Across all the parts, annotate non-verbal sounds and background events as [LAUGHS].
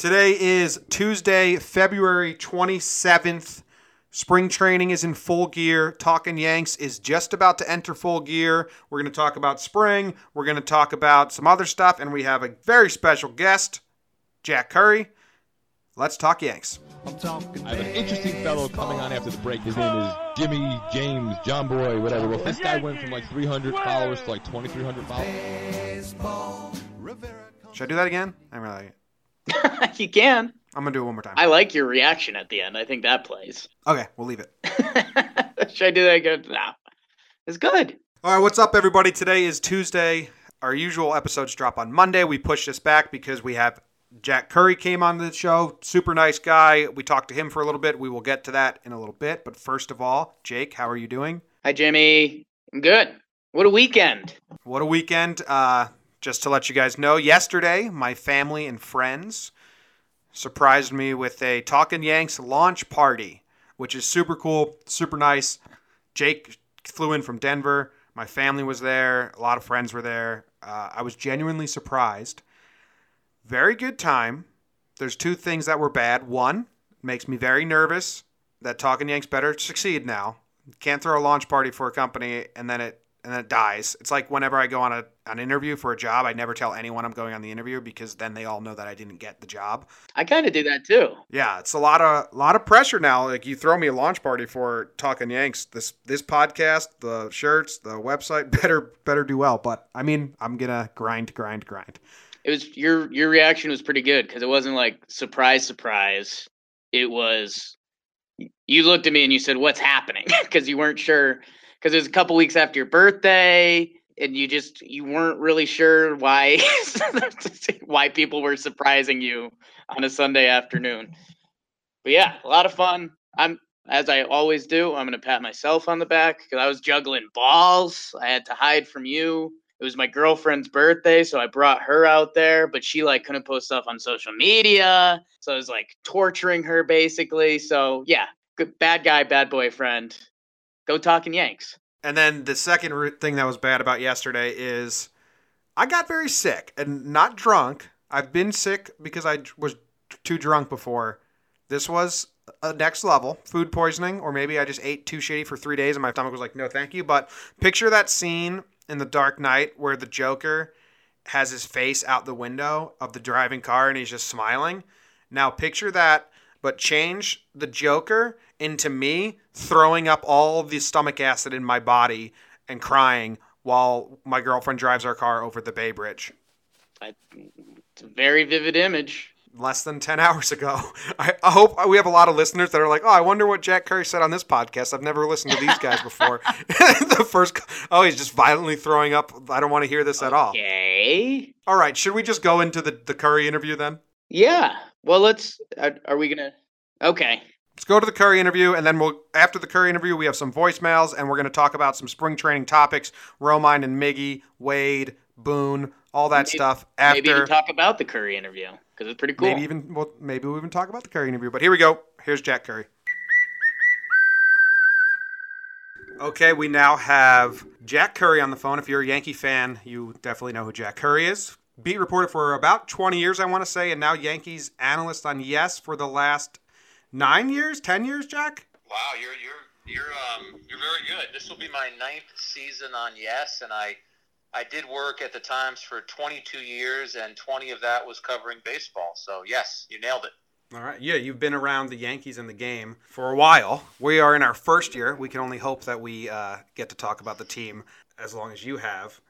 Today is Tuesday, February 27th. Spring training is in full gear. Talking Yanks is just about to enter full gear. We're going to talk about spring. We're going to talk about some other stuff, and we have a very special guest, Jack Curry. Let's talk Yanks. I have an interesting fellow coming on after the break. His name is Jimmy James John Boy, whatever. Well, this guy went from like 300 followers to like 2,300 followers. Should I do that again? I'm really. [LAUGHS] you can. I'm gonna do it one more time. I like your reaction at the end. I think that plays. Okay, we'll leave it. [LAUGHS] Should I do that again? No. It's good. All right, what's up, everybody? Today is Tuesday. Our usual episodes drop on Monday. We pushed this back because we have Jack Curry came on the show. Super nice guy. We talked to him for a little bit. We will get to that in a little bit. But first of all, Jake, how are you doing? Hi, Jimmy. I'm good. What a weekend. What a weekend. Uh, just to let you guys know, yesterday, my family and friends surprised me with a Talking Yanks launch party, which is super cool, super nice. Jake flew in from Denver. My family was there. A lot of friends were there. Uh, I was genuinely surprised. Very good time. There's two things that were bad. One, makes me very nervous that Talking Yanks better succeed now. Can't throw a launch party for a company and then it and then it dies. It's like whenever I go on a an interview for a job, I never tell anyone I'm going on the interview because then they all know that I didn't get the job. I kind of do that too. Yeah, it's a lot of lot of pressure now. Like you throw me a launch party for Talking Yanks, this this podcast, the shirts, the website [LAUGHS] better better do well. But I mean, I'm gonna grind, grind, grind. It was your your reaction was pretty good because it wasn't like surprise, surprise. It was you looked at me and you said, "What's happening?" [LAUGHS] Because you weren't sure. Because it was a couple weeks after your birthday and you just you weren't really sure why [LAUGHS] why people were surprising you on a Sunday afternoon. But yeah, a lot of fun. I'm as I always do. I'm gonna pat myself on the back because I was juggling balls. I had to hide from you. It was my girlfriend's birthday, so I brought her out there, but she like couldn't post stuff on social media, so I was like torturing her basically. So yeah, good bad guy, bad boyfriend. Go talking Yanks. And then the second thing that was bad about yesterday is I got very sick and not drunk. I've been sick because I was too drunk before. This was a next level food poisoning, or maybe I just ate too shitty for three days and my stomach was like, no, thank you. But picture that scene in The Dark Knight where the Joker has his face out the window of the driving car and he's just smiling. Now picture that, but change the Joker into me throwing up all the stomach acid in my body and crying while my girlfriend drives our car over the Bay Bridge. It's a very vivid image. Less than 10 [LAUGHS] hours ago. I, I, hope we have a lot of listeners that are like, oh, I wonder what Jack Curry said on this podcast. I've never listened to these guys before. [LAUGHS] [LAUGHS] the first, oh, he's just violently throwing up. I don't want to hear this at all. Okay. All right. Should we just go into the, the Curry interview then? Yeah. Well, let's, are, are we going to, okay. Let's go to the Curry interview, and then we'll after the Curry interview, we have some voicemails, and we're going to talk about some spring training topics: Romine and Miggy, Wade, Boone, all that maybe, stuff. After maybe even talk about the Curry interview because it's pretty cool. Maybe even well, maybe we'll even talk about the Curry interview. But here we go. Here's Jack Curry. Okay, we now have Jack Curry on the phone. If you're a Yankee fan, you definitely know who Jack Curry is. Beat reporter for about 20 years, I want to say, and now Yankees analyst on Yes for the last nine years, ten years, Jack. Wow, you're you're you're um you're very good. This will be my ninth season on Yes, and I I did work at the Times for 22 years, and 20 of that was covering baseball. So yes, you nailed it. All right. Yeah, you've been around the Yankees and the game for a while. We are in our first year. We can only hope that we uh, get to talk about the team as long as you have.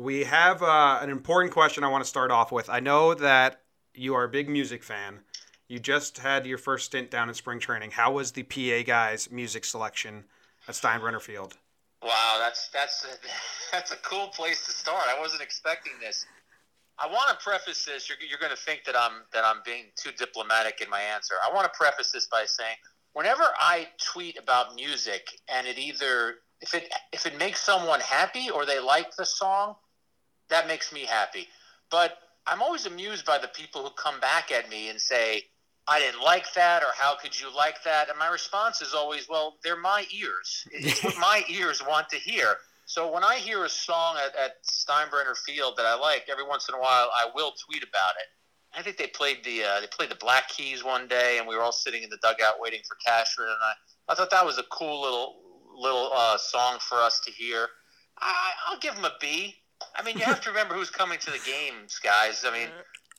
We have uh, an important question I want to start off with. I know that you are a big music fan. You just had your first stint down in spring training. How was the PA guys' music selection at Steinbrenner Field? Wow, that's that's a, [LAUGHS] that's a cool place to start. I wasn't expecting this. I want to preface this. You're, you're going to think that I'm that I'm being too diplomatic in my answer. I want to preface this by saying, whenever I tweet about music and it either if it if it makes someone happy or they like the song, that makes me happy. But I'm always amused by the people who come back at me and say, I didn't like that, or how could you like that? And my response is always, well, they're my ears. It's what my [LAUGHS] ears want to hear. So when I hear a song at, at Steinbrenner Field that I like, every once in a while I will tweet about it. I think they played the uh, they played the Black Keys one day, and we were all sitting in the dugout waiting for Cashman, and I I thought that was a cool little little uh, song for us to hear. I, I'll give them a B. I mean, you have to remember who's coming to the games, guys. I mean,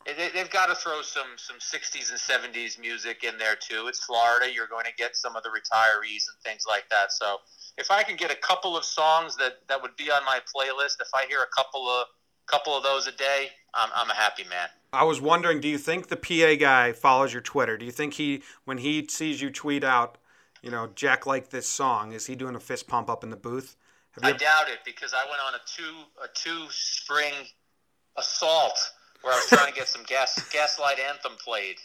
they, they've got to throw some some 60s and 70s music in there too. It's Florida. You're going to get some of the retirees and things like that. So if I can get a couple of songs that that would be on my playlist, if I hear a couple of couple of those a day, I'm, I'm a happy man. I was wondering, do you think the PA guy follows your Twitter? Do you think he, when he sees you tweet out, you know, Jack like this song, is he doing a fist pump up in the booth? I doubt it because I went on a two a two spring assault where I was trying to get some gas Gaslight Anthem played.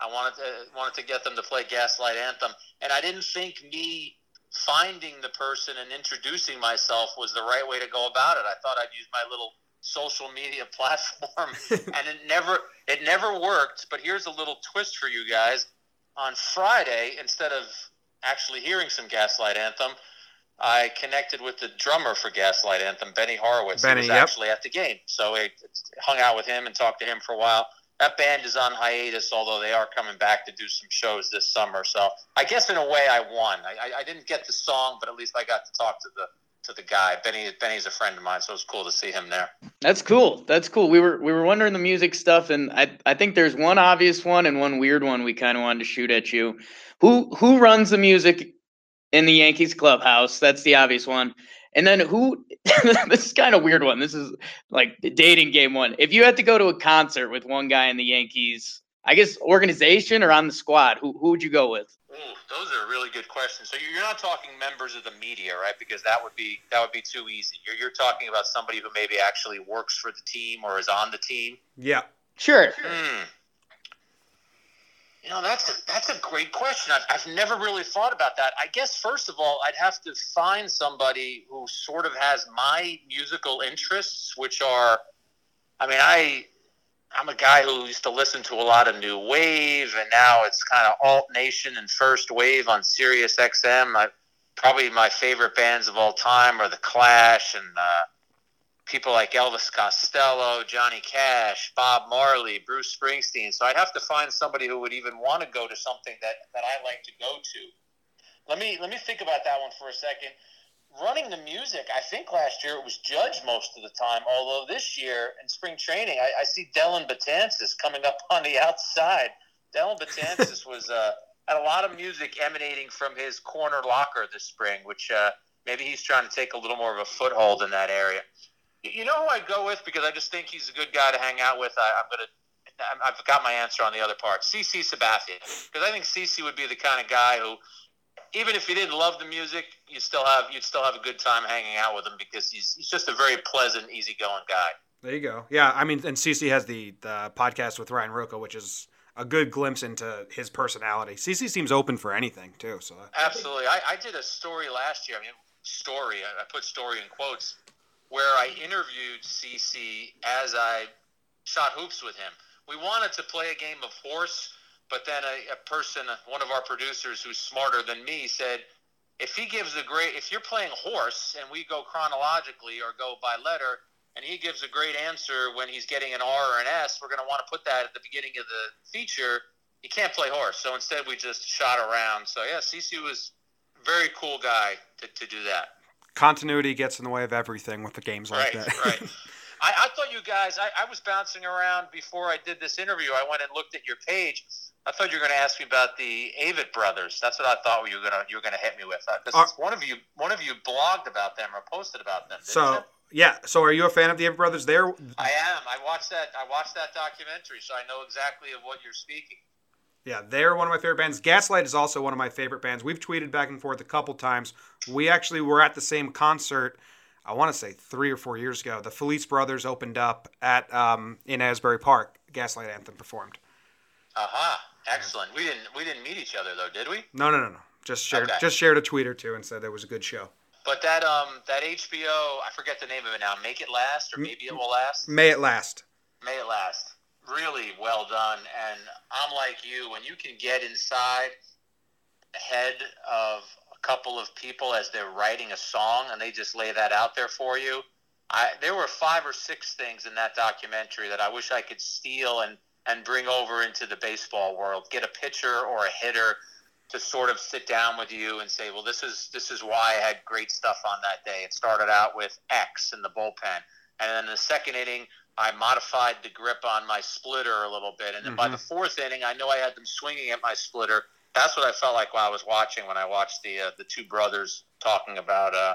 I wanted to wanted to get them to play Gaslight Anthem, and I didn't think me finding the person and introducing myself was the right way to go about it. I thought I'd use my little social media [LAUGHS] platform, [LAUGHS] and it never it never worked. But here's a little twist for you guys. On Friday, instead of actually hearing some Gaslight Anthem, I connected with the drummer for Gaslight Anthem, Benny Horowitz. Benny, he was yep. actually at the game, so I hung out with him and talked to him for a while. That band is on hiatus, although they are coming back to do some shows this summer. So I guess in a way I won. I, I, I didn't get the song, but at least I got to talk to the to the guy. Benny Benny's a friend of mine, so it's cool to see him there. That's cool. That's cool. We were we were wondering the music stuff, and I I think there's one obvious one and one weird one we kind of wanted to shoot at you. Who who runs the music in the Yankees clubhouse? That's the obvious one. And then who? [LAUGHS] this is kind of weird one. This is like the dating game one. If you had to go to a concert with one guy in the Yankees, I guess organization or on the squad, who who would you go with? Ooh, those are really good questions. So you're not talking members of the media, right? Because that would be that would be too easy. You're you're talking about somebody who maybe actually works for the team or is on the team. Yeah. Sure. Hmm. Know, that's a, that's a great question. I've, I've never really thought about that. I guess first of all, I'd have to find somebody who sort of has my musical interests, which are, I mean, I I'm a guy who used to listen to a lot of new wave, and now it's kind of alt nation and first wave on Sirius XM. I, probably my favorite bands of all time are the Clash and uh, people like Elvis Costello, Johnny Cash, Bob Marley, Bruce Springsteen. So I'd have to find somebody who would even want to go to something that, that I like to go to. Let me let me think about that one for a second. Running the music, I think last year it was Judge most of the time. Although this year in spring training, I, I see Dellin Betances coming up on the outside. Dellin Betances [LAUGHS] was uh, had a lot of music emanating from his corner locker this spring, which uh, maybe he's trying to take a little more of a foothold in that area. You know who I go with because I just think he's a good guy to hang out with. I, I'm gonna. I've got my answer on the other part. CC Sabathia, because I think CC would be the kind of guy who, even if you didn't love the music, you still have you'd still have a good time hanging out with him because he's he's just a very pleasant, easygoing guy. There you go. Yeah, I mean, and CC has the the podcast with Ryan Ruocco, which is a good glimpse into his personality. CC seems open for anything too. So absolutely, I, I did a story last year. I mean, story. I, I put story in quotes where I interviewed CC as I shot hoops with him. We wanted to play a game of horse, but then a, a person, one of our producers who's smarter than me, said, if he gives a great, if you're playing horse and we go chronologically or go by letter, and he gives a great answer when he's getting an R or an S, we're going to want to put that at the beginning of the feature. He can't play horse, so instead we just shot around. So yeah, CC was very cool guy to, to do that continuity gets in the way of everything with the games like right, that. right. [LAUGHS] I, I, thought you guys. I, I, was bouncing around before I did this interview. I went and looked at your page. I thought you were going to ask me about the Avett brothers. That's what I thought you were going to you were going to hit me with. Because uh, one of you one of you blogged about them or posted about them. so you? yeah. So are you a fan of the Avett brothers? There. I am. I watched that. I watched that documentary, so I know exactly of what you're speaking. Yeah, they're one of my favorite bands. Gaslight is also one of my favorite bands. We've tweeted back and forth a couple times. We actually were at the same concert. I want to say three or four years ago. The Felice Brothers opened up at um, in Asbury Park. Gaslight Anthem performed. Aha! Uh-huh. Excellent. We didn't we didn't meet each other though, did we? No, no, no, no. Just shared okay. just shared a tweet or two and said it was a good show. But that um that HBO I forget the name of it now. Make it last or maybe it will last. May it last. May it last really well done. And I'm like you, when you can get inside the head of a couple of people as they're writing a song and they just lay that out there for you. I, there were five or six things in that documentary that I wish I could steal and and bring over into the baseball world. Get a pitcher or a hitter to sort of sit down with you and say, well, this is this is why I had great stuff on that day. It started out with X in the bullpen, and then the second inning, I modified the grip on my splitter a little bit, and then mm-hmm. by the fourth inning, I know I had them swinging at my splitter. That's what I felt like while I was watching when I watched the uh, the two brothers talking about. Uh,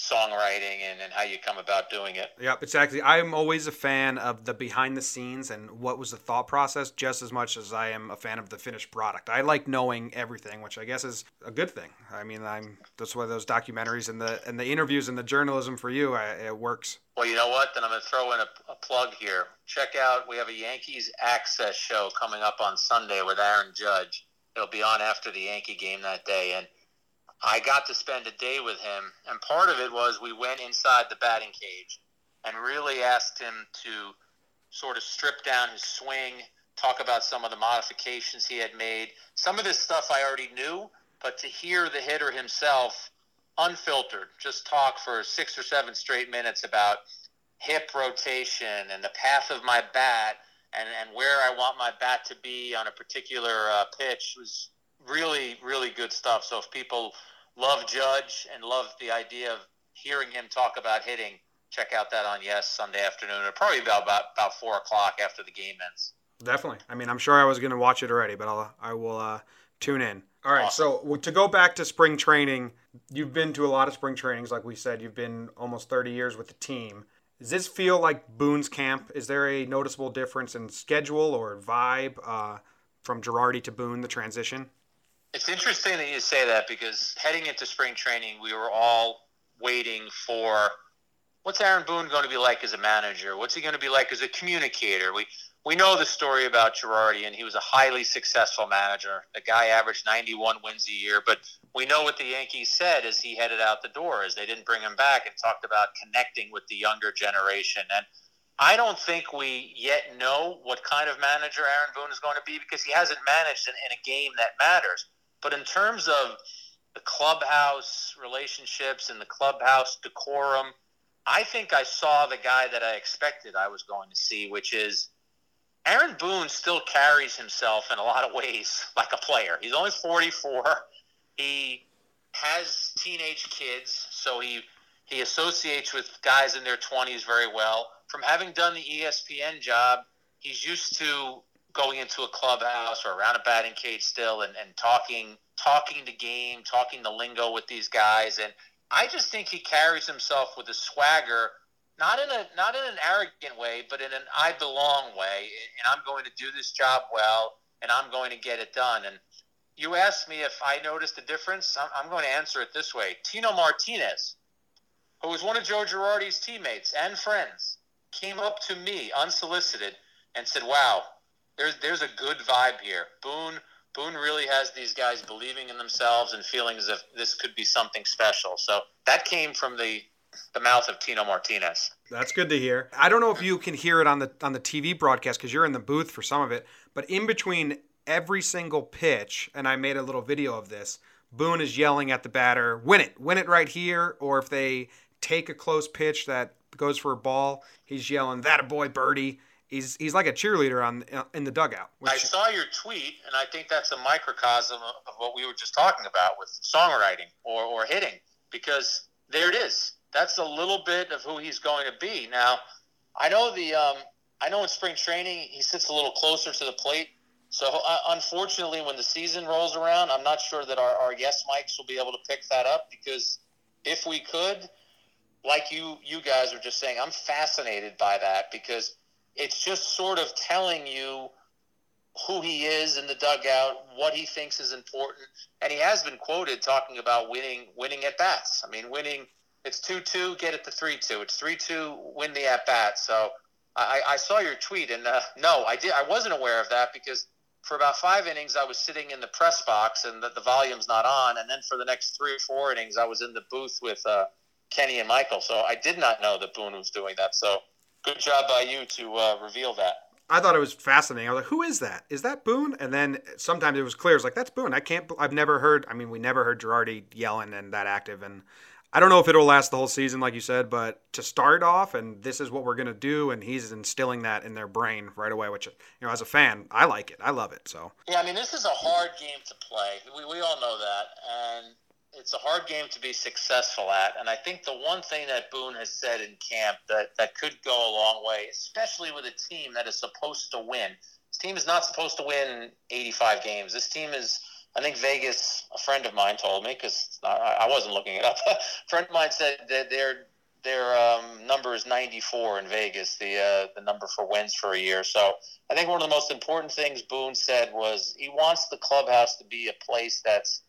songwriting and, and how you come about doing it. Yep, exactly. I'm always a fan of the behind the scenes and what was the thought process just as much as I am a fan of the finished product. I like knowing everything, which I guess is a good thing. I mean, I'm that's why those documentaries and the and the interviews and the journalism for you, I, it works. Well, you know what? Then I'm going to throw in a, a plug here. Check out we have a Yankees Access show coming up on Sunday with Aaron Judge. It'll be on after the Yankee game that day and I got to spend a day with him, and part of it was we went inside the batting cage and really asked him to sort of strip down his swing, talk about some of the modifications he had made. Some of this stuff I already knew, but to hear the hitter himself, unfiltered, just talk for six or seven straight minutes about hip rotation and the path of my bat and, and where I want my bat to be on a particular uh, pitch was really, really good stuff. So if people love Judge and love the idea of hearing him talk about hitting, check out that on Yes Sunday afternoon. It'll probably about, about about four o'clock after the game ends. Definitely. I mean, I'm sure I was going to watch it already, but I'll I will uh, tune in. All right. Awesome. So to go back to spring training, you've been to a lot of spring trainings, like we said. You've been almost 30 years with the team. Does this feel like Boone's camp? Is there a noticeable difference in schedule or vibe uh, from Girardi to Boone, the transition? It's interesting that you say that because heading into spring training, we were all waiting for what's Aaron Boone going to be like as a manager? What's he going to be like as a communicator? We we know the story about Girardi, and he was a highly successful manager. The guy averaged 91 wins a year, but we know what the Yankees said as he headed out the door, as they didn't bring him back and talked about connecting with the younger generation. And I don't think we yet know what kind of manager Aaron Boone is going to be because he hasn't managed in, in a game that matters. But in terms of the clubhouse relationships and the clubhouse decorum, I think I saw the guy that I expected I was going to see, which is Aaron Boone still carries himself in a lot of ways [LAUGHS] like a player. He's only 44. He has teenage kids, so he he associates with guys in their 20s very well. From having done the ESPN job, he's used to going into a clubhouse or around a batting cage still and, and talking talking the game, talking the lingo with these guys. And I just think he carries himself with a swagger, not in a not in an arrogant way, but in an I belong way. And I'm going to do this job well, and I'm going to get it done. And you asked me if I noticed a difference. I'm, I'm going to answer it this way: Tino Martinez, who was one of Joe Girardi's teammates and friends, came up to me unsolicited and said, "Wow, there's there's a good vibe here. Boone Boone really has these guys believing in themselves and feeling as if this could be something special. So that came from the the mouth of Tino Martinez. That's good to hear. I don't know if you can hear it on the on the TV broadcast because you're in the booth for some of it, but in between every single pitch, and I made a little video of this. Boone is yelling at the batter, "Win it, win it right here!" Or if they take a close pitch that goes for a ball, he's yelling, "That a boy, birdie!" He's he's like a cheerleader on in the dugout. Which... I saw your tweet, and I think that's a microcosm of what we were just talking about with songwriting or, or hitting, because there it is. That's a little bit of who he's going to be. Now, I know the um, I know in spring training he sits a little closer to the plate. So uh, unfortunately, when the season rolls around, I'm not sure that our, our yes mics will be able to pick that up because if we could, like you you guys were just saying, I'm fascinated by that because it's just sort of telling you who he is in the dugout, what he thinks is important, and he has been quoted talking about winning winning at bats. I mean, winning it's two two, get it to three two. It's three two, win the at bat. So I, I saw your tweet, and uh, no, I did I wasn't aware of that because for about five innings I was sitting in the press box and the, the volume's not on, and then for the next three or four innings I was in the booth with uh, Kenny and Michael. So I did not know that Boone was doing that. So good job by you to uh, reveal that. I thought it was fascinating. I was like, "Who is that? Is that Boone?" And then sometimes it was clear. It's like that's Boone. I can't. I've never heard. I mean, we never heard Girardi yelling and that active. And I don't know if it'll last the whole season, like you said, but to start off, and this is what we're gonna do, and he's instilling that in their brain right away. Which, you know, as a fan, I like it. I love it. So Yeah, I mean, this is a hard game to play. We, we all know that. And it's a hard game to be successful at. And I think the one thing that Boone has said in camp that, that could go a long way, especially with a team that is supposed to win. This team is not supposed to win 85 games. This team is, I think Vegas, a friend of mine told me, because I, wasn't looking it up. [LAUGHS] a friend of mine said that their their um, number is 94 in Vegas, the uh, the number for wins for a year. So I think one of the most important things Boone said was he wants the clubhouse to be a place that's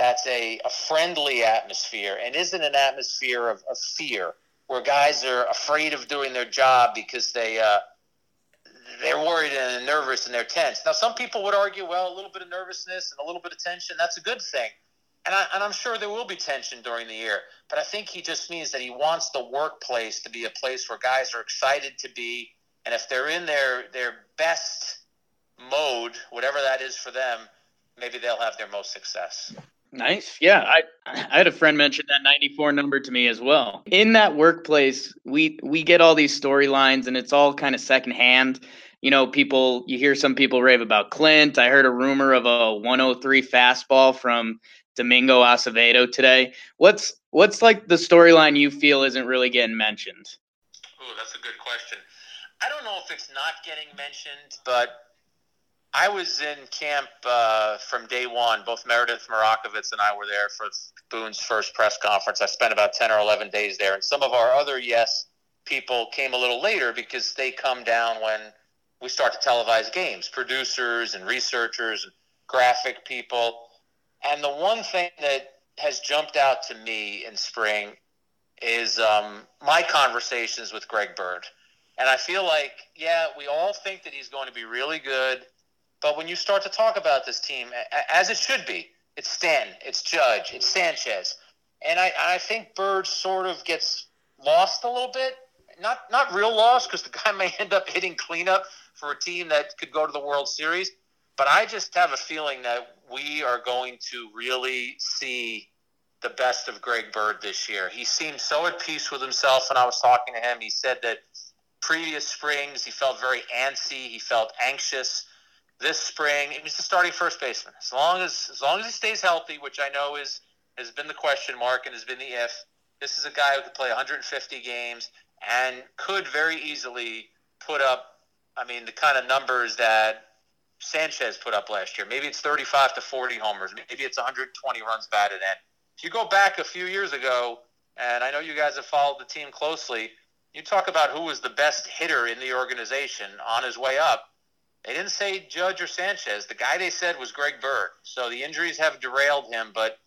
that's a, a friendly atmosphere and isn't an atmosphere of, of fear where guys are afraid of doing their job because they uh, they're worried and nervous and they're tense. Now, some people would argue, well, a little bit of nervousness and a little bit of tension, that's a good thing. And, I, and I'm sure there will be tension during the year. But I think he just means that he wants the workplace to be a place where guys are excited to be. And if they're in their, their best mode, whatever that is for them, maybe they'll have their most success. Nice. Yeah, I I had a friend mention that 94 number to me as well. In that workplace, we we get all these storylines and it's all kind of secondhand. You know, people you hear some people rave about Clint. I heard a rumor of a 103 fastball from Domingo Acevedo today. What's what's like the storyline you feel isn't really getting mentioned? Oh, that's a good question. I don't know if it's not getting mentioned, but I was in camp uh, from day one. Both Meredith Marakovits and I were there for Boone's first press conference. I spent about 10 or 11 days there. And some of our other Yes people came a little later because they come down when we start to televise games producers and researchers graphic people. And the one thing that has jumped out to me in spring is um, my conversations with Greg Bird. And I feel like, yeah, we all think that he's going to be really good but when you start to talk about this team, as it should be, it's Stanton, it's Judge, it's Sanchez, and I, I think Bird sort of gets lost a little bit. Not not real lost because the guy [LAUGHS] may end up hitting cleanup for a team that could go to the World Series. But I just have a feeling that we are going to really see the best of Greg Bird this year. He seemed so at peace with himself when I was talking to him. He said that previous springs he felt very antsy, he felt anxious this spring. He's the starting first baseman. As long as as long as he stays healthy, which I know is has been the question mark and has been the if. This is a guy who could play 150 games and could very easily put up. I mean, the kind of numbers that Sanchez put up last year. Maybe it's 35 to 40 homers. Maybe it's 120 runs batted in. If you go back a few years ago, and I know you guys have followed the team closely, you talk about who was the best hitter in the organization on his way up they didn't say Judge or Sanchez. The guy they said was Greg Bird. So the injuries have derailed him, but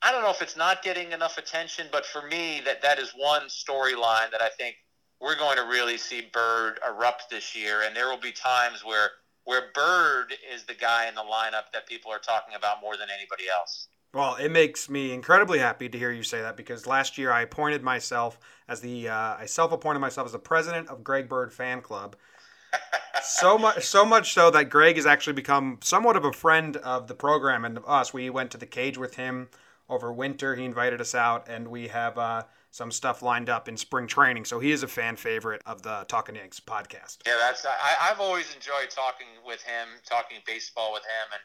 I don't know if it's not getting enough attention, but for me, that that is one storyline that I think we're going to really see Bird erupt this year, and there will be times where where Bird is the guy in the lineup that people are talking about more than anybody else. Well, it makes me incredibly happy to hear you say that because last year I appointed myself as the uh, I self-appointed myself as the president of Greg Bird Fan Club so much, so much so that Greg has actually become somewhat of a friend of the program and of us. We went to the cage with him over winter. He invited us out, and we have uh, some stuff lined up in spring training. So he is a fan favorite of the Talking Yanks podcast. Yeah, that's I, I've always enjoyed talking with him, talking baseball with him, and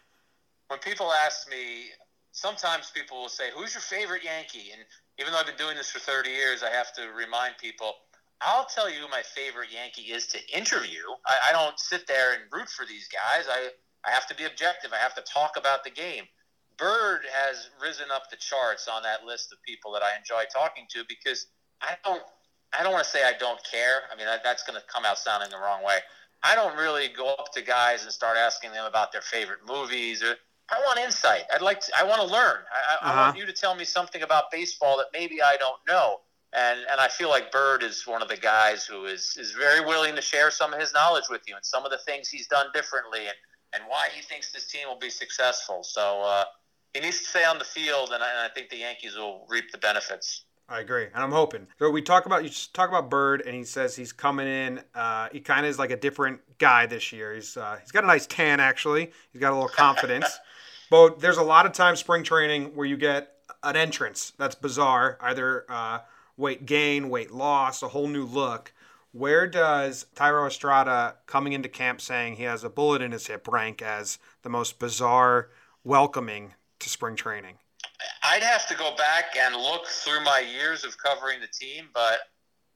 when people ask me, sometimes people will say, "Who's your favorite Yankee?" And even though I've been doing this for 30 years, I have to remind people I'll tell you who my favorite Yankee is to interview. I, I don't sit there and root for these guys. I, I have to be objective. I have to talk about the game. Bird has risen up the charts on that list of people that I enjoy talking to because I don't I don't want to say I don't care. I mean that, that's going to come out sounding the wrong way. I don't really go up to guys and start asking them about their favorite movies or I want insight. I'd like to I want to learn. I, uh-huh. I want you to tell me something about baseball that maybe I don't know and and I feel like Bird is one of the guys who is is very willing to share some of his knowledge with you and some of the things he's done differently and and why he thinks this team will be successful. So uh, he needs to stay on the field, and I, and I think the Yankees will reap the benefits. I agree, and I'm hoping. So we talk about you talk about Bird, and he says he's coming in. Uh, he kind of is like a different guy this year. He's uh, he's got a nice tan actually. He's got a little confidence. [LAUGHS] but there's a lot of times spring training where you get an entrance that's bizarre, either uh, weight gain, weight loss, a whole new look. Where does Thairo Estrada coming into camp saying he has a bullet in his hip rank as the most bizarre welcoming to spring training? I'd have to go back and look through my years of covering the team, but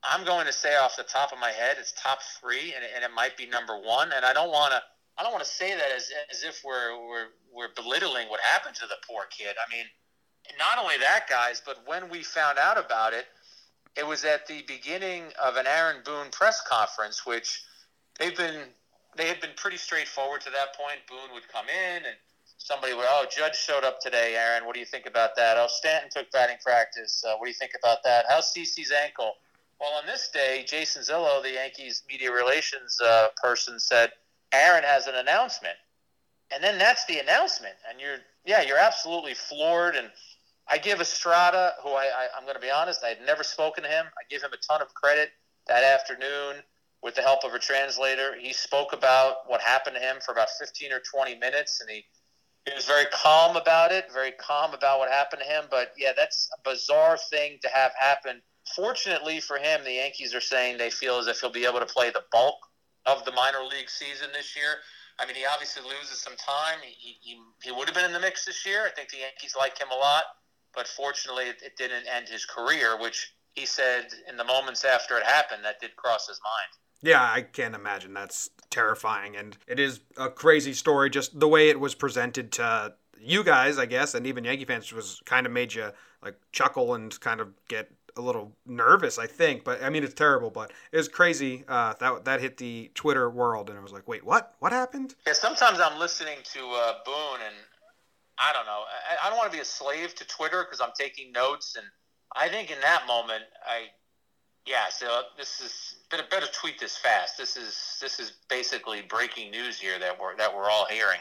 I'm going to say off the top of my head, it's top three, and, and it might be number one. And I don't want to, I don't want to say that as, as if we're, we're we're belittling what happened to the poor kid. I mean, not only that, guys, but when we found out about it, it was at the beginning of an Aaron Boone press conference, which they've been they had been pretty straightforward to that point. Boone would come in and somebody would, oh, Judge showed up today, Aaron. What do you think about that? Oh, Stanton took batting practice. Uh, what do you think about that? How's CC's ankle? Well, on this day, Jason Zillo, the Yankees media relations uh, person, said Aaron has an announcement, and then that's the announcement, and you're yeah, you're absolutely floored. And I give Estrada, who I, I I'm going to be honest, I had never spoken to him. I give him a ton of credit that afternoon with the help of a translator. He spoke about what happened to him for about 15 or 20 minutes, and he he was very calm about it, very calm about what happened to him. But yeah, that's a bizarre thing to have happen Fortunately for him, the Yankees are saying they feel as if he'll be able to play the bulk of the minor league season this year. I mean, he obviously loses some time. He, he, he would have been in the mix this year. I think the Yankees like him a lot, but fortunately, it, it didn't end his career, which he said in the moments after it happened that did cross his mind. Yeah, I can't imagine. That's terrifying. And it is a crazy story. Just the way it was presented to you guys, I guess, and even Yankee fans was kind of made you like chuckle and kind of get a little nervous, I think. But I mean, it's terrible. But it was crazy. Uh, that that hit the Twitter world, and it was like, wait, what? What happened? Yeah, sometimes I'm listening to uh, Boone, and I don't know. I, I don't want to be a slave to Twitter because I'm taking notes, and I think in that moment, I yeah. So this is better, better tweet this fast. This is this is basically breaking news here that we're that we're all hearing.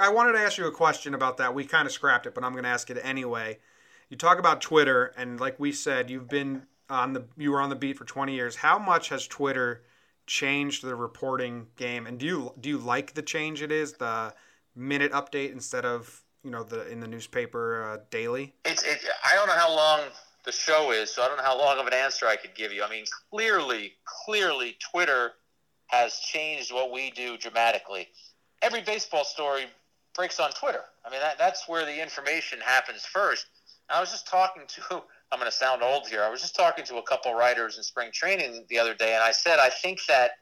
I wanted to ask you a question about that. We kind of scrapped it, but I'm going to ask it anyway you talk about Twitter, and like we said, you've been on the you were on the beat for 20 years. How much has Twitter changed the reporting game? And do you do you like the change it is the minute update instead of you know the in the newspaper uh, daily? It's it, I don't know how long the show is, so I don't know how long of an answer I could give you. I mean, clearly, clearly, Twitter has changed what we do dramatically. Every baseball story breaks on Twitter. I mean, that, that's where the information happens first. I was just talking to, [LAUGHS] I'm going to sound old here. I was just talking to a couple writers in spring training the other day, and I said, I think that,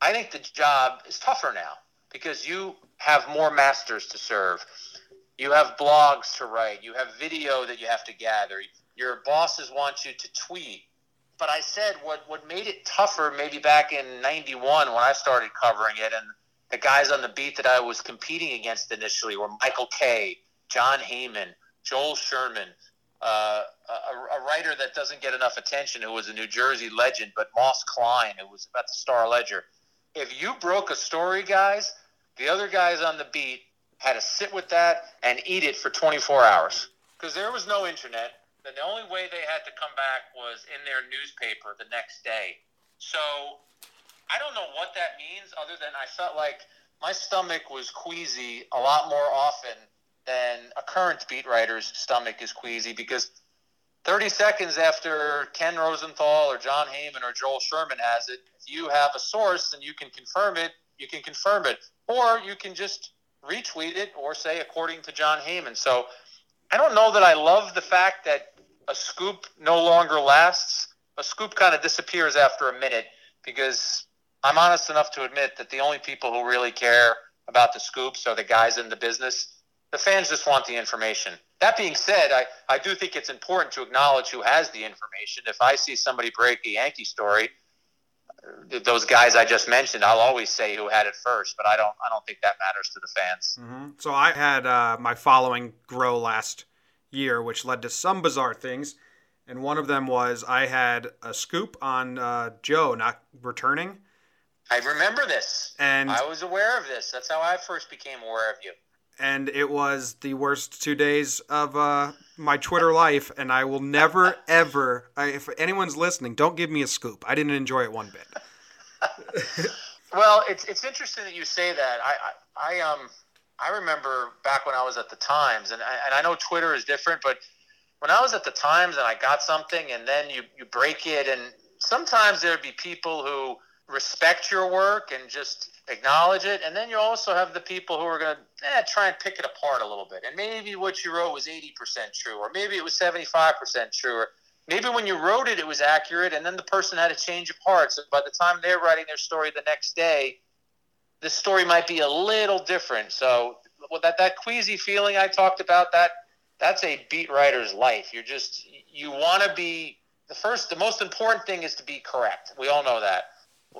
I think the job is tougher now because you have more masters to serve. You have blogs to write. You have video that you have to gather. Your bosses want you to tweet. But I said what, what made it tougher maybe back in 91 when I started covering it, and the guys on the beat that I was competing against initially were Michael Kay, Jon Heyman, Joel Sherman, uh, a, a, writer that doesn't get enough attention, who was a New Jersey legend, but Moss Klein, who was about the Star Ledger. If you broke a story, guys, the other guys on the beat had to sit with that and eat it for 24 hours because there was no internet. And the only way they had to come back was in their newspaper the next day. So I don't know what that means, other than I felt like my stomach was queasy a lot more often than a current beat writer's stomach is queasy because 30 seconds after Ken Rosenthal or Jon Heyman or Joel Sherman has it, if you have a source and you can confirm it, you can confirm it. Or you can just retweet it or say, according to Jon Heyman. So I don't know that I love the fact that a scoop no longer lasts. A scoop kind of disappears after a minute because I'm honest enough to admit that the only people who really care about the scoops are the guys in the business the fans just want the information. That being said, I, I do think it's important to acknowledge who has the information. If I see somebody break a Yankee story, those guys I just mentioned, I'll always say who had it first, but I don't I don't think that matters to the fans. Mm-hmm. So I had uh, my following grow last year, which led to some bizarre things, and one of them was I had a scoop on uh, Joe not returning. I remember this, and I was aware of this. That's how I first became aware of you and it was the worst two days of uh, my Twitter life, and I will never, ever. I, if anyone's listening, don't give me a scoop. I didn't enjoy it one bit. [LAUGHS] well, it's it's interesting that you say that. I, I, I um I remember back when I was at the Times, and I, and I know Twitter is different, but when I was at the Times and I got something, and then you you break it, and sometimes there'd be people who respect your work and just acknowledge it, and then you also have the people who are going to eh, try and pick it apart a little bit, and maybe what you wrote was eighty percent true, or maybe it was seventy five percent true, or maybe when you wrote it it was accurate, and then the person had a change of heart. So by the time they're writing their story the next day, the story might be a little different. So well, that that queasy feeling I talked about that that's a beat writer's life. You're just you want to be the first. The most important thing is to be correct. We all know that.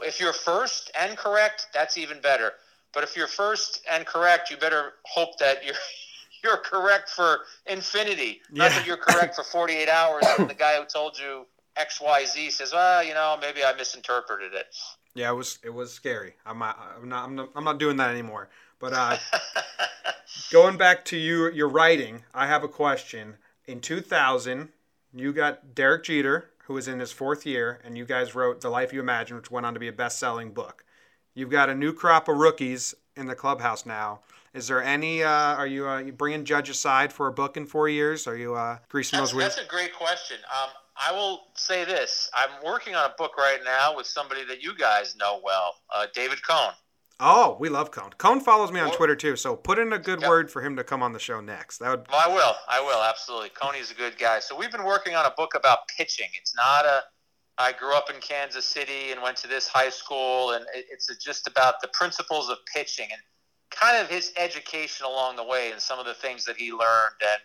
If you're first and correct, that's even better. But if you're first and correct, you better hope that you're [LAUGHS] you're correct for infinity, not Yeah. that you're correct for [LAUGHS] 48 hours. And the guy who told you X Y Z says, "Well, you know, maybe I misinterpreted it." Yeah, it was it was scary. I'm not I'm not I'm not, I'm not doing that anymore. But uh, [LAUGHS] going back to you your writing, I have a question. In 2000, you got Derek Jeter, who was in his fourth year, and you guys wrote The Life You Imagine, which went on to be a best-selling book. You've got a new crop of rookies in the clubhouse now. Is there any? Uh, are you, uh, you bringing Judge aside for a book in four years? Are you uh, greasing That's, those wheels? that's a great question. Um, I will say this: I'm working on a book right now with somebody that you guys know well, uh, David Cone. Oh, we love Cone. Cone follows me on Well- Twitter too, so put in a good Yeah. word for him to come on the show next. That would Well, I will. I will absolutely. Coney's a good guy. So we've been working on a book about pitching. It's not a. I grew up in Kansas City and went to this high school, and it's just about the principles of pitching and kind of his education along the way and some of the things that he learned. And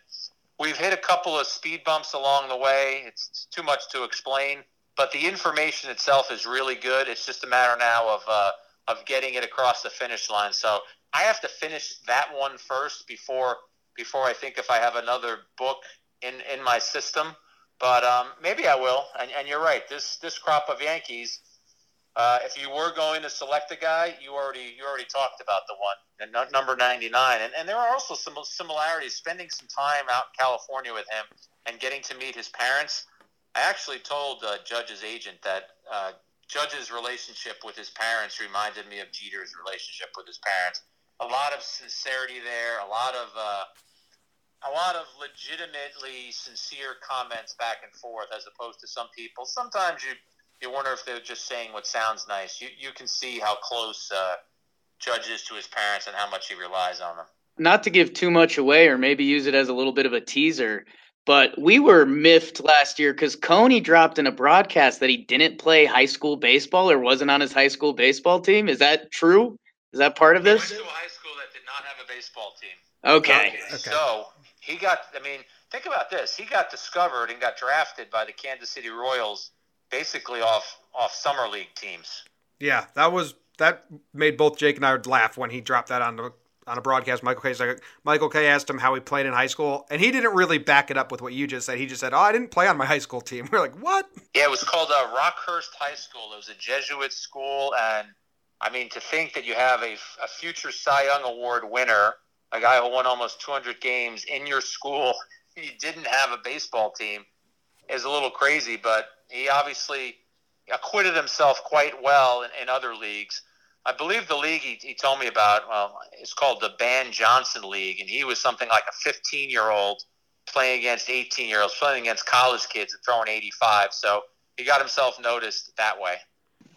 we've hit a couple of speed bumps along the way. It's, it's too much to explain, but the information itself is really good. It's just a matter now of uh, of getting it across the finish line. So I have to finish that one first before before I think if I have another book in in my system. But um, maybe I will. And, and you're right. This this crop of Yankees. Uh, if you were going to select a guy, you already you already talked about the one, nu- number 99, and, and there are also some similarities. Spending some time out in California with him and getting to meet his parents. I actually told uh, Judge's agent that uh, Judge's relationship with his parents reminded me of Jeter's relationship with his parents. A lot of sincerity there, a lot of uh, a lot of legitimately sincere comments back and forth, as opposed to some people. Sometimes you you wonder if they're just saying what sounds nice. You you can see how close uh, Judge is to his parents and how much he relies on them. not to give too much away or maybe use it as a little bit of a teaser, but we were miffed last year because Coney dropped in a broadcast that he didn't play high school baseball or wasn't on his high school baseball team. Is that true? Is that part of He went this? to a high school that did not have a baseball team. Okay. Okay. So he got. I mean, think about this. He got discovered and got drafted by the Kansas City Royals, basically off off summer league teams. Yeah, that was that made both Jake and I laugh when he dropped that on the on a broadcast. Michael Kay. Michael Kay asked him how he played in high school, and he didn't really back it up with what you just said. He just said, "Oh, I didn't play on my high school team." [LAUGHS] We're like, "What?" Yeah, it was called uh, Rockhurst High School. It was a Jesuit school, and I mean to think that you have a, a future Cy Young Award winner, a guy who won almost 200 games in your school, [LAUGHS] you didn't have a baseball team, is a little crazy. But he obviously acquitted himself quite well in, in other leagues. I believe the league he, he told me about, well, it's called the Ban Johnson League, and he was something like a 15 year old playing against 18 year olds, playing against college kids and throwing 85. So he got himself noticed that way.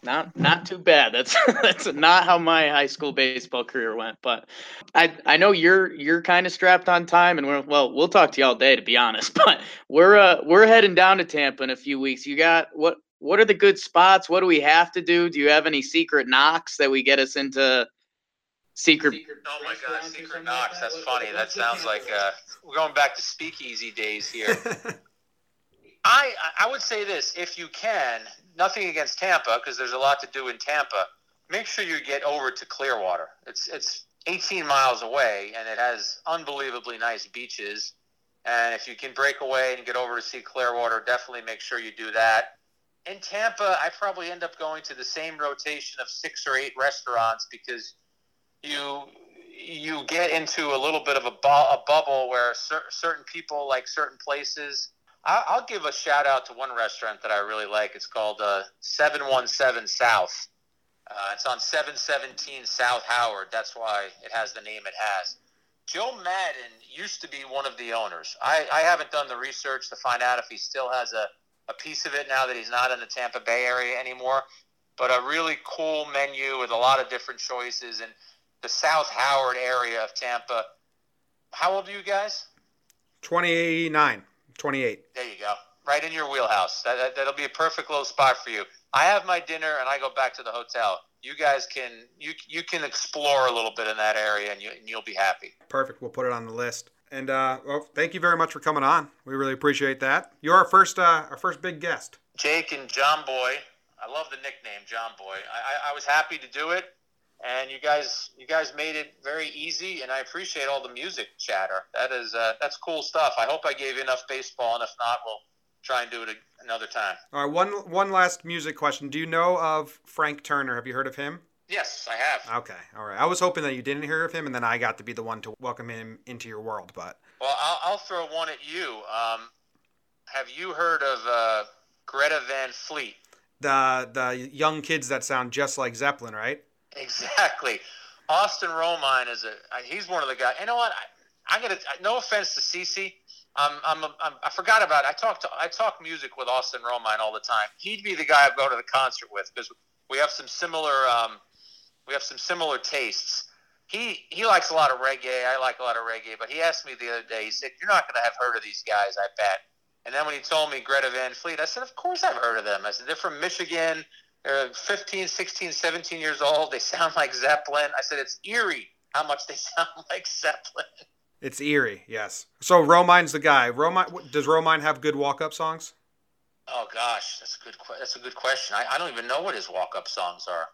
Not not too bad. That's [LAUGHS] that's not how my high school baseball career went. But I I know you're you're kind of strapped on time, and we're well we'll talk to you all day to be honest. [LAUGHS] But we're uh we're heading down to Tampa in a few weeks. You got what what are the good spots? What do we have to do? Do you have any secret knocks that we get us into secret? Oh my God, Secret Knocks. That's funny. That sounds like uh, we're going back to speakeasy days here. [LAUGHS] I I would say this: if you can, nothing against Tampa because there's a lot to do in Tampa. Make sure you get over to Clearwater. It's it's 18 miles away, and it has unbelievably nice beaches. And if you can break away and get over to see Clearwater, definitely make sure you do that. In Tampa, I probably end up going to the same rotation of six or eight restaurants because you you get into a little bit of a, bu- a bubble where cer- certain people like certain places. I- I'll give a shout out to one restaurant that I really like. It's called uh, 717 South. Uh, it's on 717 South Howard. That's why it has the name it has. Joe Maddon used to be one of the owners. I, I haven't done the research to find out if he still has a, a piece of it now that he's not in the Tampa Bay area anymore. But a really cool menu with a lot of different choices in the South Howard area of Tampa. How old are you guys? 29, 28. There you go. Right in your wheelhouse. That, that, that'll be a perfect little spot for you. I have my dinner and I go back to the hotel. You guys can you you can explore a little bit in that area and, you, and you'll be happy. Perfect. We'll put it on the list. And uh, well, thank you very much for coming on. We really appreciate that. You're our first uh, our first big guest. Jake and John Boy. I love the nickname John Boy. I, I, I was happy to do it, and you guys you guys made it very easy, and I appreciate all the music chatter. That is uh, that's cool stuff. I hope I gave you enough baseball, and if not, we'll try and do it another time. All right, one one last music question. Do you know of Frank Turner? Have you heard of him? Yes, I have. Okay, all right. I was hoping that you didn't hear of him, and then I got to be the one to welcome him into your world. But Well, I'll, I'll throw one at you. Um, have you heard of uh, Greta Van Fleet? the the young kids that sound just like Zeppelin, right? Exactly. Austin Romine is a uh, he's one of the guys. You know what? I, I'm gonna. No offense to CC. Um, I'm, I'm, I forgot about it. I talk to I talk music with Austin Romine all the time. He'd be the guy I'd go to the concert with because we have some similar um, we have some similar tastes. He he likes a lot of reggae. I like a lot of reggae. But he asked me the other day. He said, "You're not going to have heard of these guys, I bet." And then when he told me Greta Van Fleet, I said, "Of course I've heard of them." I said, "They're from Michigan. They're 15, 16, 17 years old. They sound like Zeppelin." I said, "It's eerie how much they [LAUGHS] sound like Zeppelin." It's eerie, yes. So Romine's the guy. Romine does Romine have good walk-up songs? Oh gosh, that's a good that's a good question. I, I don't even know what his walk-up songs are.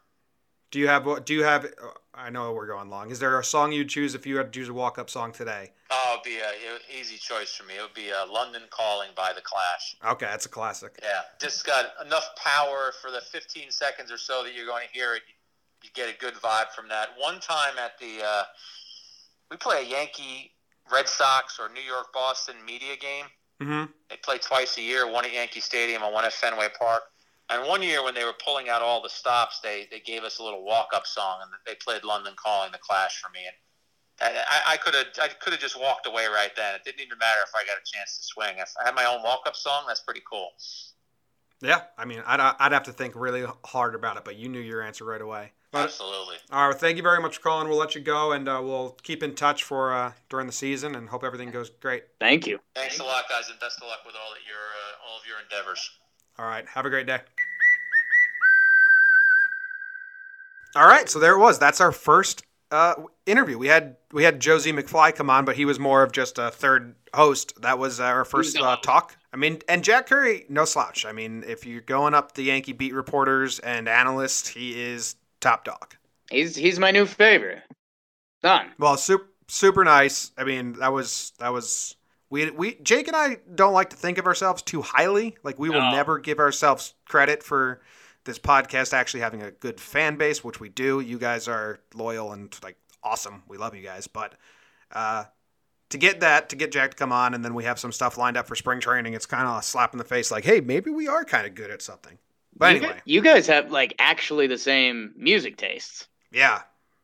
Do you have what? do you have? I know we're going long. Is there a song you'd choose if you had to choose a walk-up song today? Oh, it'd be a easy choice for me. It would be uh, "London Calling" by the Clash. Okay, that's a classic. Yeah, just got enough power for the 15 seconds or so that you're going to hear it. You get a good vibe from that. One time at the, uh, we play a Yankee, Red Sox, or New York Boston media game. Mm-hmm. They play twice a year, one at Yankee Stadium and one at Fenway Park. And one year when they were pulling out all the stops, they, they gave us a little walk-up song, and they played "London Calling" the Clash for me. And I could have I could have just walked away right then. It didn't even matter if I got a chance to swing. If I had my own walk-up song, that's pretty cool. Yeah, I mean, I'd, I'd have to think really hard about it, but you knew your answer right away. But, Absolutely. all right, thank you very much for calling. We'll let you go, and uh, we'll keep in touch for uh, during the season, and hope everything goes great. Thank you. Thanks a lot, guys, and best of luck with all of your uh, all of your endeavors. All right, have a great day. All right, so there it was. That's our first uh, interview. We had we had Josie McFly come on, but he was more of just a third host. That was our first uh, talk. I mean, and Jack Curry, no slouch. I mean, if you're going up the Yankee beat reporters and analysts, he is top dog. He's he's my new favorite. Done. Well, super super nice. I mean, that was that was we we Jake and I don't like to think of ourselves too highly. Like we will No. never give ourselves credit for this podcast actually having a good fan base, which we do. You guys are loyal and like awesome. We love you guys, but uh to get that, to get Jack to come on, and then we have some stuff lined up for spring training. It's kind of a slap in the face, like, hey, maybe we are kind of good at something. But You anyway, you guys have like actually the same music tastes. yeah,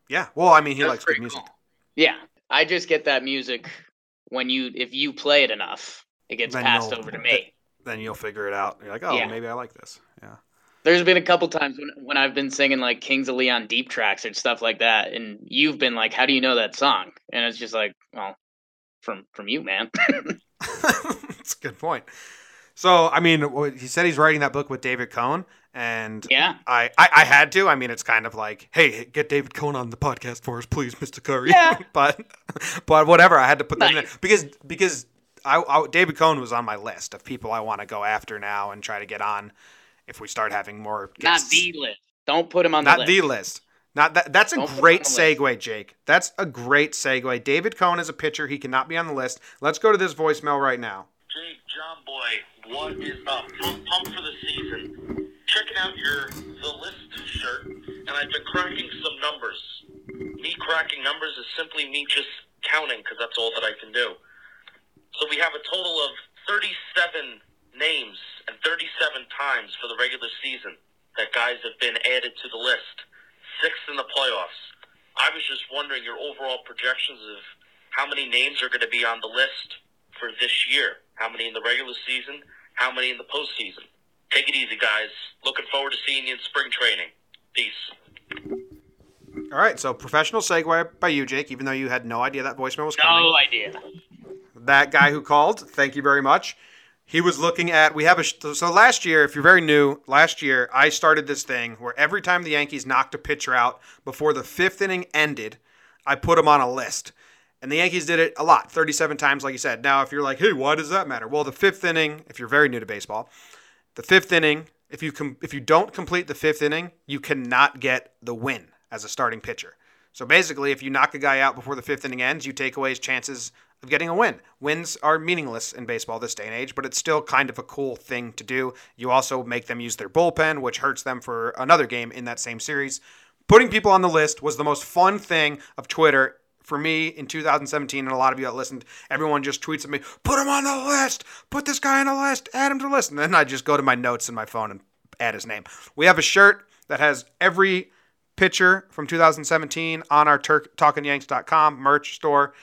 yeah. Well, I mean, he That's likes good music. cool. Yeah, I just get that music when you if you play it enough, it gets Then passed over to me. Then you'll figure it out. You're like, oh, Yeah. maybe I like this. Yeah. There's been a couple times when, when I've been singing like Kings of Leon deep tracks and stuff like that, and you've been like, "How do you know that song?" And it's just like, "Well, from from you, man." [LAUGHS] That's a good point. So, I mean, he said he's writing that book with David Cone, and yeah, I, I, I had to. I mean, it's kind of like, hey, get David Cone on the podcast for us, please, Mr. Curry. Yeah. [LAUGHS] but, but whatever. I had to put that in there because because I, I David Cone was on my list of people I want to go after now and try to get on if we start having more not the list. Don't put him on the Not list. the list. Not that. That's a Don't great on the list. segue, Jake. That's a great segue. David Cone is a pitcher. He cannot be on the list. Let's go to this voicemail right now. Jake, John Boy, what is up? I'm pumped for the season. Checking out your The List shirt, and I've been cracking some numbers. Me cracking numbers is simply me just counting, because that's all that I can do. So we have a total of 37 names and 37 times for the regular season that guys have been added to the list. Six in the playoffs. I was just wondering your overall projections of how many names are going to be on the list for this year? How many in the regular season? How many in the postseason? Take it easy, guys. Looking forward to seeing you in spring training. Peace. All right, so professional segue by you, Jake. Even though you had no idea that voicemail was coming. No idea. that guy who called, thank you very much. He was looking at we have a so last year, if you're very new, last year I started this thing where every time the Yankees knocked a pitcher out before the fifth inning ended, I put him on a list. And the Yankees did it a lot, 37 times, like you said. Now, if you're like, hey, why does that matter? Well, the fifth inning, if you're very new to baseball, the fifth inning, if you com- if you don't complete the fifth inning, you cannot get the win as a starting pitcher. So basically, if you knock a guy out before the fifth inning ends, you take away his chances of getting a win. Wins are meaningless in baseball this day and age, but it's still kind of a cool thing to do. You also make them use their bullpen, which hurts them for another game in that same series. Putting people on the list was the most fun thing of Twitter for me in 2017, and a lot of you that listened, everyone just tweets at me, put him on the list, put this guy on the list, add him to the list. And then I just go to my notes in my phone and add his name. We have a shirt that has every pitcher from 2017 on our Turk, talkingyanks.com merch store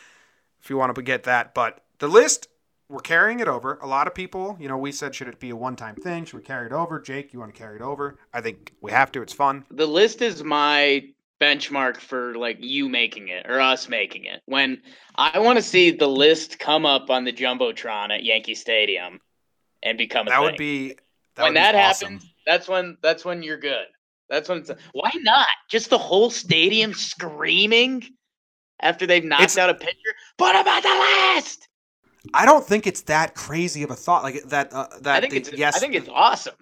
if you want to get that. But the list, we're carrying it over. A lot of people, you know, we said, should it be a one time thing? Should we carry it over? Jake, you want to carry it over? I think we have to. It's fun. The list is my benchmark for like you making it or us making it. When I want to see the list come up on the jumbotron at Yankee Stadium and become a that thing. would be that when would be that awesome. happens, that's when that's when you're good. That's when it's why not? Just the whole stadium screaming after they've knocked It's- out a pitcher. Put him on the list. I don't think it's that crazy of a thought. Like that. Uh, that I think the- it's yes. I think it's awesome.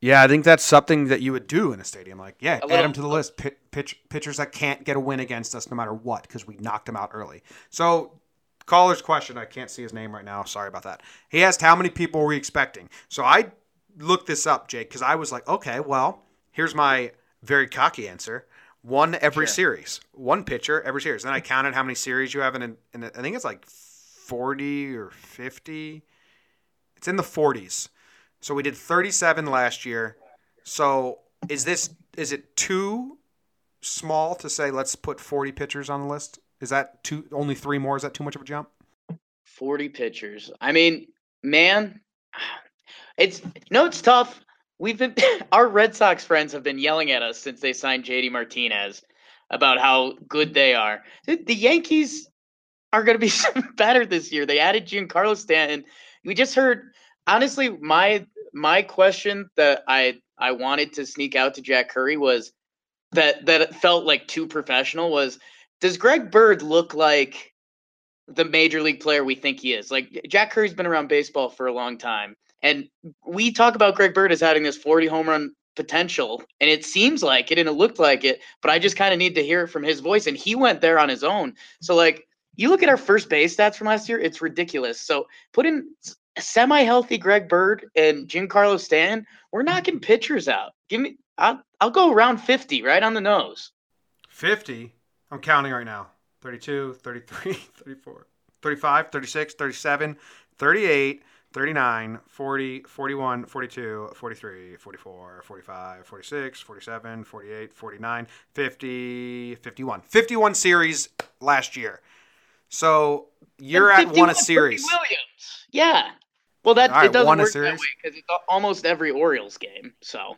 Yeah, I think that's something that you would do in a stadium. Like, yeah, A add them to the list. Pit, pitch, pitchers that can't get a win against us no matter what because we knocked them out early. So, caller's question, I can't see his name right now. Sorry about that. He asked how many people were we expecting. So I looked this up, Jake, because I was like, okay, well, here's my very cocky answer. One every Sure. series, one pitcher every series. Then I counted how many series you have in, in, in I think it's like forty or fifty. It's in the forties. So we did 37 last year. So is this is it too small to say let's put 40 pitchers on the list? Is that too only three more? Is that too much of a jump? 40 pitchers. I mean, man, [SIGHS] it's no, it's tough. We've been [LAUGHS] our Red Sox friends have been yelling at us since they signed JD Martinez about how good they are. The, Yankees are going to be [LAUGHS] better this year. They added Giancarlo Stanton. We just heard honestly my my question that I I wanted to sneak out to Jack Curry was that that felt like too professional was does Greg Bird look like the major league player we think he is. Like Jack Curry's been around baseball for a long time. And we talk about Greg Bird as having this 40 home run potential. And it seems like it and it looked like it, but I just kind of need to hear it from his voice. And he went there on his own. So like you look at our first base stats from last year, it's ridiculous. So put in semi healthy Greg Bird and Giancarlo Stanton, we're knocking pitchers out. Give me I'll I'll go around 50 right on the nose. 50. I'm counting right now. 32, 33, [LAUGHS] 34, 35, 36, 37, 38, 39, 40, 41, 42, 43, 44, 45, 46, 47, 48, 49, 50, 51. 51 series last year. So you're at one a series. Williams. Yeah. Well, that right, it doesn't work that way because it's almost every Orioles game. So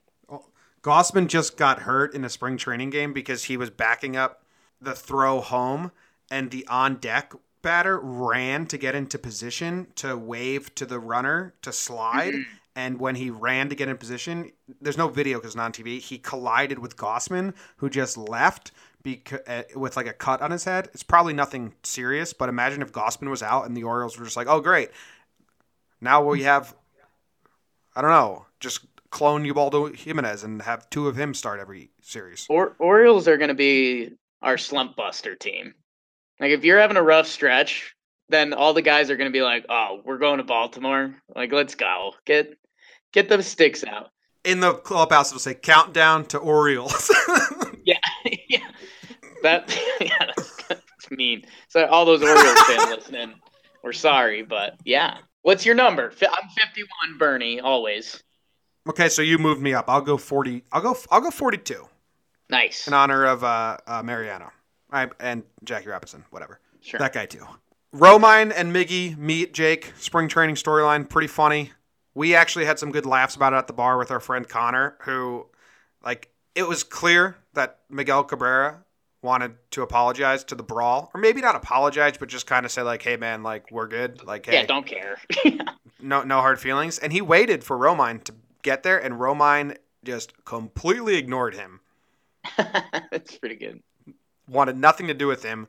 Gausman just got hurt in a spring training game because he was backing up the throw home, and the on deck batter ran to get into position to wave to the runner to slide. And when he ran to get in position, there's no video because it's not on TV. He collided with Gausman, who just left because, uh, with like a cut on his head. It's probably nothing serious, but imagine if Gausman was out and the Orioles were just like, "Oh, great, now we have I don't know, just clone Ubaldo Jimenez and have two of him start every series. or- Orioles are going to be our slump buster team. Like if you're having a rough stretch, then all the guys are going to be like, "Oh, we're going to Baltimore. Like let's go. Get get the sticks out." In the clubhouse, it'll say countdown to Orioles. [LAUGHS] Yeah. [LAUGHS] yeah. That [LAUGHS] yeah, that's, that's mean. So all those Orioles fans listening, we're sorry, but yeah. What's your number? I'm 51, Bernie, always. okay, so you moved me up. I'll go forty. I'll go. I'll go forty-two Nice. in honor of uh, uh, Mariano I, and Jackie Robinson. Whatever. Sure. That guy too. Romine and Miggy meet Jake. Spring training storyline, pretty funny. We actually had some good laughs about it at the bar with our friend Connor, who, like, it was clear that Miguel Cabrera wanted to apologize to the brawl, or maybe not apologize, but just kind of say like, "Hey, man, like, we're good. Like, hey, yeah, don't care. [LAUGHS] no, no hard feelings." And he waited for Romine to get there, and Romine just completely ignored him. [LAUGHS] That's pretty good. Wanted nothing to do with him.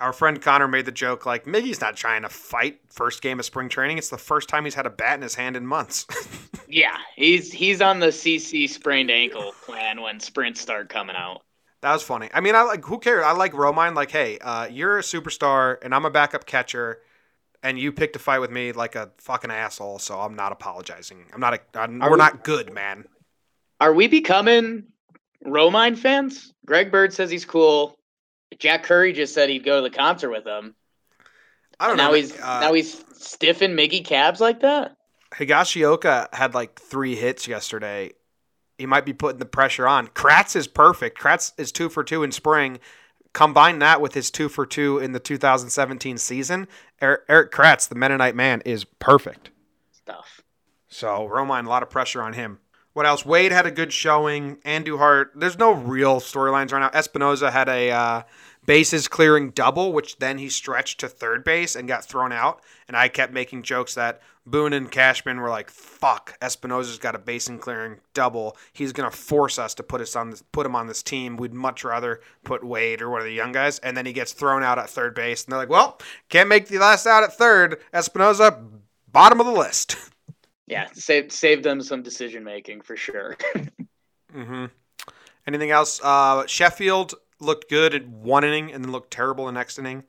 Our friend Connor made the joke like Miggy's not trying to fight first game of spring training. It's the first time he's had a bat in his hand in months. [LAUGHS] Yeah, he's he's on the CC sprained ankle plan when sprints start coming out. that was funny. I mean, I like who cares? I like Romine. Like, hey, uh, you're a superstar and I'm a backup catcher, and you picked a fight with me like a fucking asshole. So I'm not apologizing. I'm not. A, I'm, we're we- not good, man. Are we becoming Romine fans? Greg Bird says he's cool. Jack Curry just said he'd go to the concert with him. I don't And know. now he's Uh, now he's stiffing Miggy Cabs like that. Higashioka had like three hits yesterday. He might be putting the pressure on. Kratz is perfect. Kratz is two for two in spring. Combine that with his two for two in the 2017 season. Erik, Erik Kratz, the Mennonite man, is perfect. Stuff. So Romine, a lot of pressure on him. What else? Wade had a good showing. Andujar. There's no real storylines right now. Espinoza had a uh, bases clearing double, which then he stretched to third base and got thrown out. And I kept making jokes that Boone and Cashman were like, "Fuck, Espinoza's got a basin clearing double. He's gonna force us to put us on this, put him on this team. We'd much rather put Wade or one of the young guys." And then he gets thrown out at third base, and they're like, "Well, can't make the last out at third. Espinoza, bottom of the list." [LAUGHS] Yeah, save save them some decision making for sure. [LAUGHS] Mm-hmm. Anything else? Uh, Sheffield looked good at one inning and then looked terrible the next inning.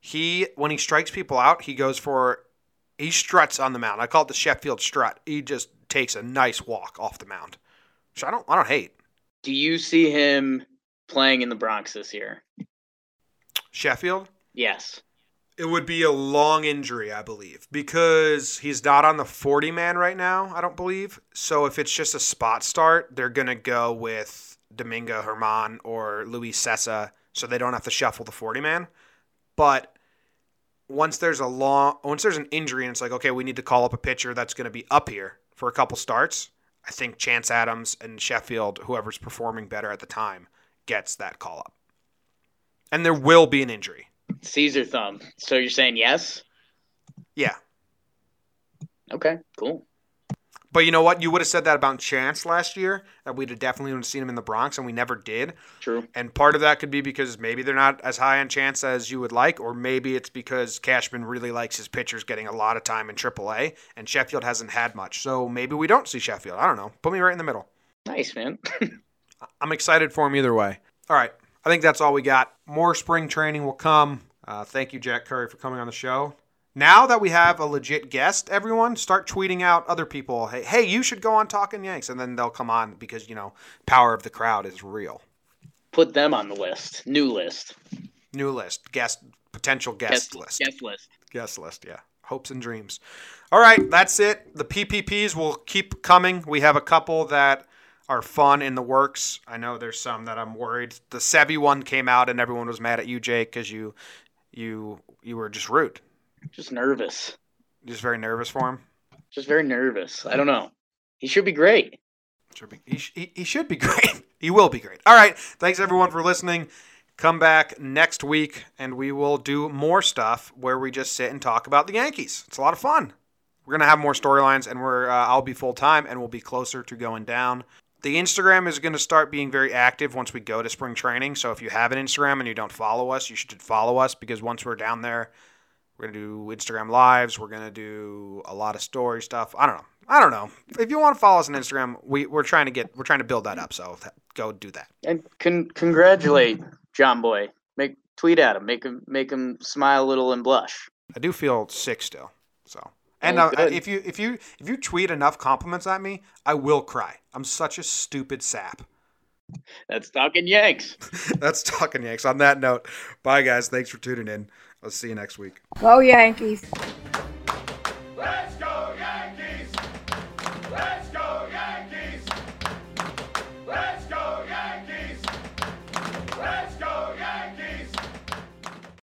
He, when he strikes people out, he goes for, he struts on the mound. I call it the Sheffield strut. He just takes a nice walk off the mound, which I don't, I don't hate. Do you see him playing in the Bronx this year? Sheffield. Yes. It would be a long injury, I believe, because he's not on the 40 man right now, I don't believe. So if it's just a spot start, they're going to go with Domingo German or Luis Cessa so they don't have to shuffle the 40 man. But once there's a long once there's an injury and it's like, okay, we need to call up a pitcher that's going to be up here for a couple starts, I think Chance Adams and Sheffield, whoever's performing better at the time, gets that call up. And there will be an injury. Caesar thumb. So you're saying yes? Yeah. Okay, cool. But you know what? You would have said that about Chance last year, that we'd have definitely seen him in the Bronx, and we never did. True. And part of that could be because maybe they're not as high on Chance as you would like, or maybe it's because Cashman really likes his pitchers getting a lot of time in AAA, and Sheffield hasn't had much. So maybe we don't see Sheffield. I don't know. Put me right in the middle. Nice, man. [LAUGHS] I'm excited for him either way. All right. I think that's all we got. More spring training will come. Uh, thank you, Jack Curry, for coming on the show. Now that we have a legit guest, everyone start tweeting out other people. Hey, hey, you should go on Talking Yanks, and then they'll come on because you know power of the crowd is real. Put them on the list. New list. New list, guest, potential guest, list, Guest list. guest list. Yeah, hopes and dreams. All right, that's it. The PPPs will keep coming. We have a couple that are fun in the works. I know there's some that I'm worried. The Sebi one came out and everyone was mad at you, Jake, because you, you, you were just rude. Just nervous. Just very nervous for him. Just very nervous. I don't know. He should be great. Should be, he, sh- he, he should be [LAUGHS] great. he will be great. All right. Thanks everyone for listening. Come back next week and we will do more stuff where we just sit and talk about the Yankees. It's a lot of fun. We're gonna have more storylines and we're uh, I'll be full time and we'll be closer to going down. The Instagram is going to start being very active once we go to spring training. So if you have an Instagram and you don't follow us, you should follow us because once we're down there, we're gonna do Instagram lives. We're gonna do a lot of story stuff. I don't know. I don't know. If you want to follow us on Instagram, we we're trying to get we're trying to build that up. So go do that. And con- congratulate John Boy. Make tweet at him. Make him make him smile a little and blush. I do feel sick still. So and uh, if you if you if you tweet enough compliments at me, I will cry. I'm such a stupid sap. That's talking Yanks. [LAUGHS] That's talking Yanks. On that note, bye guys. Thanks for tuning in. I'll see you next week. Go Yankees.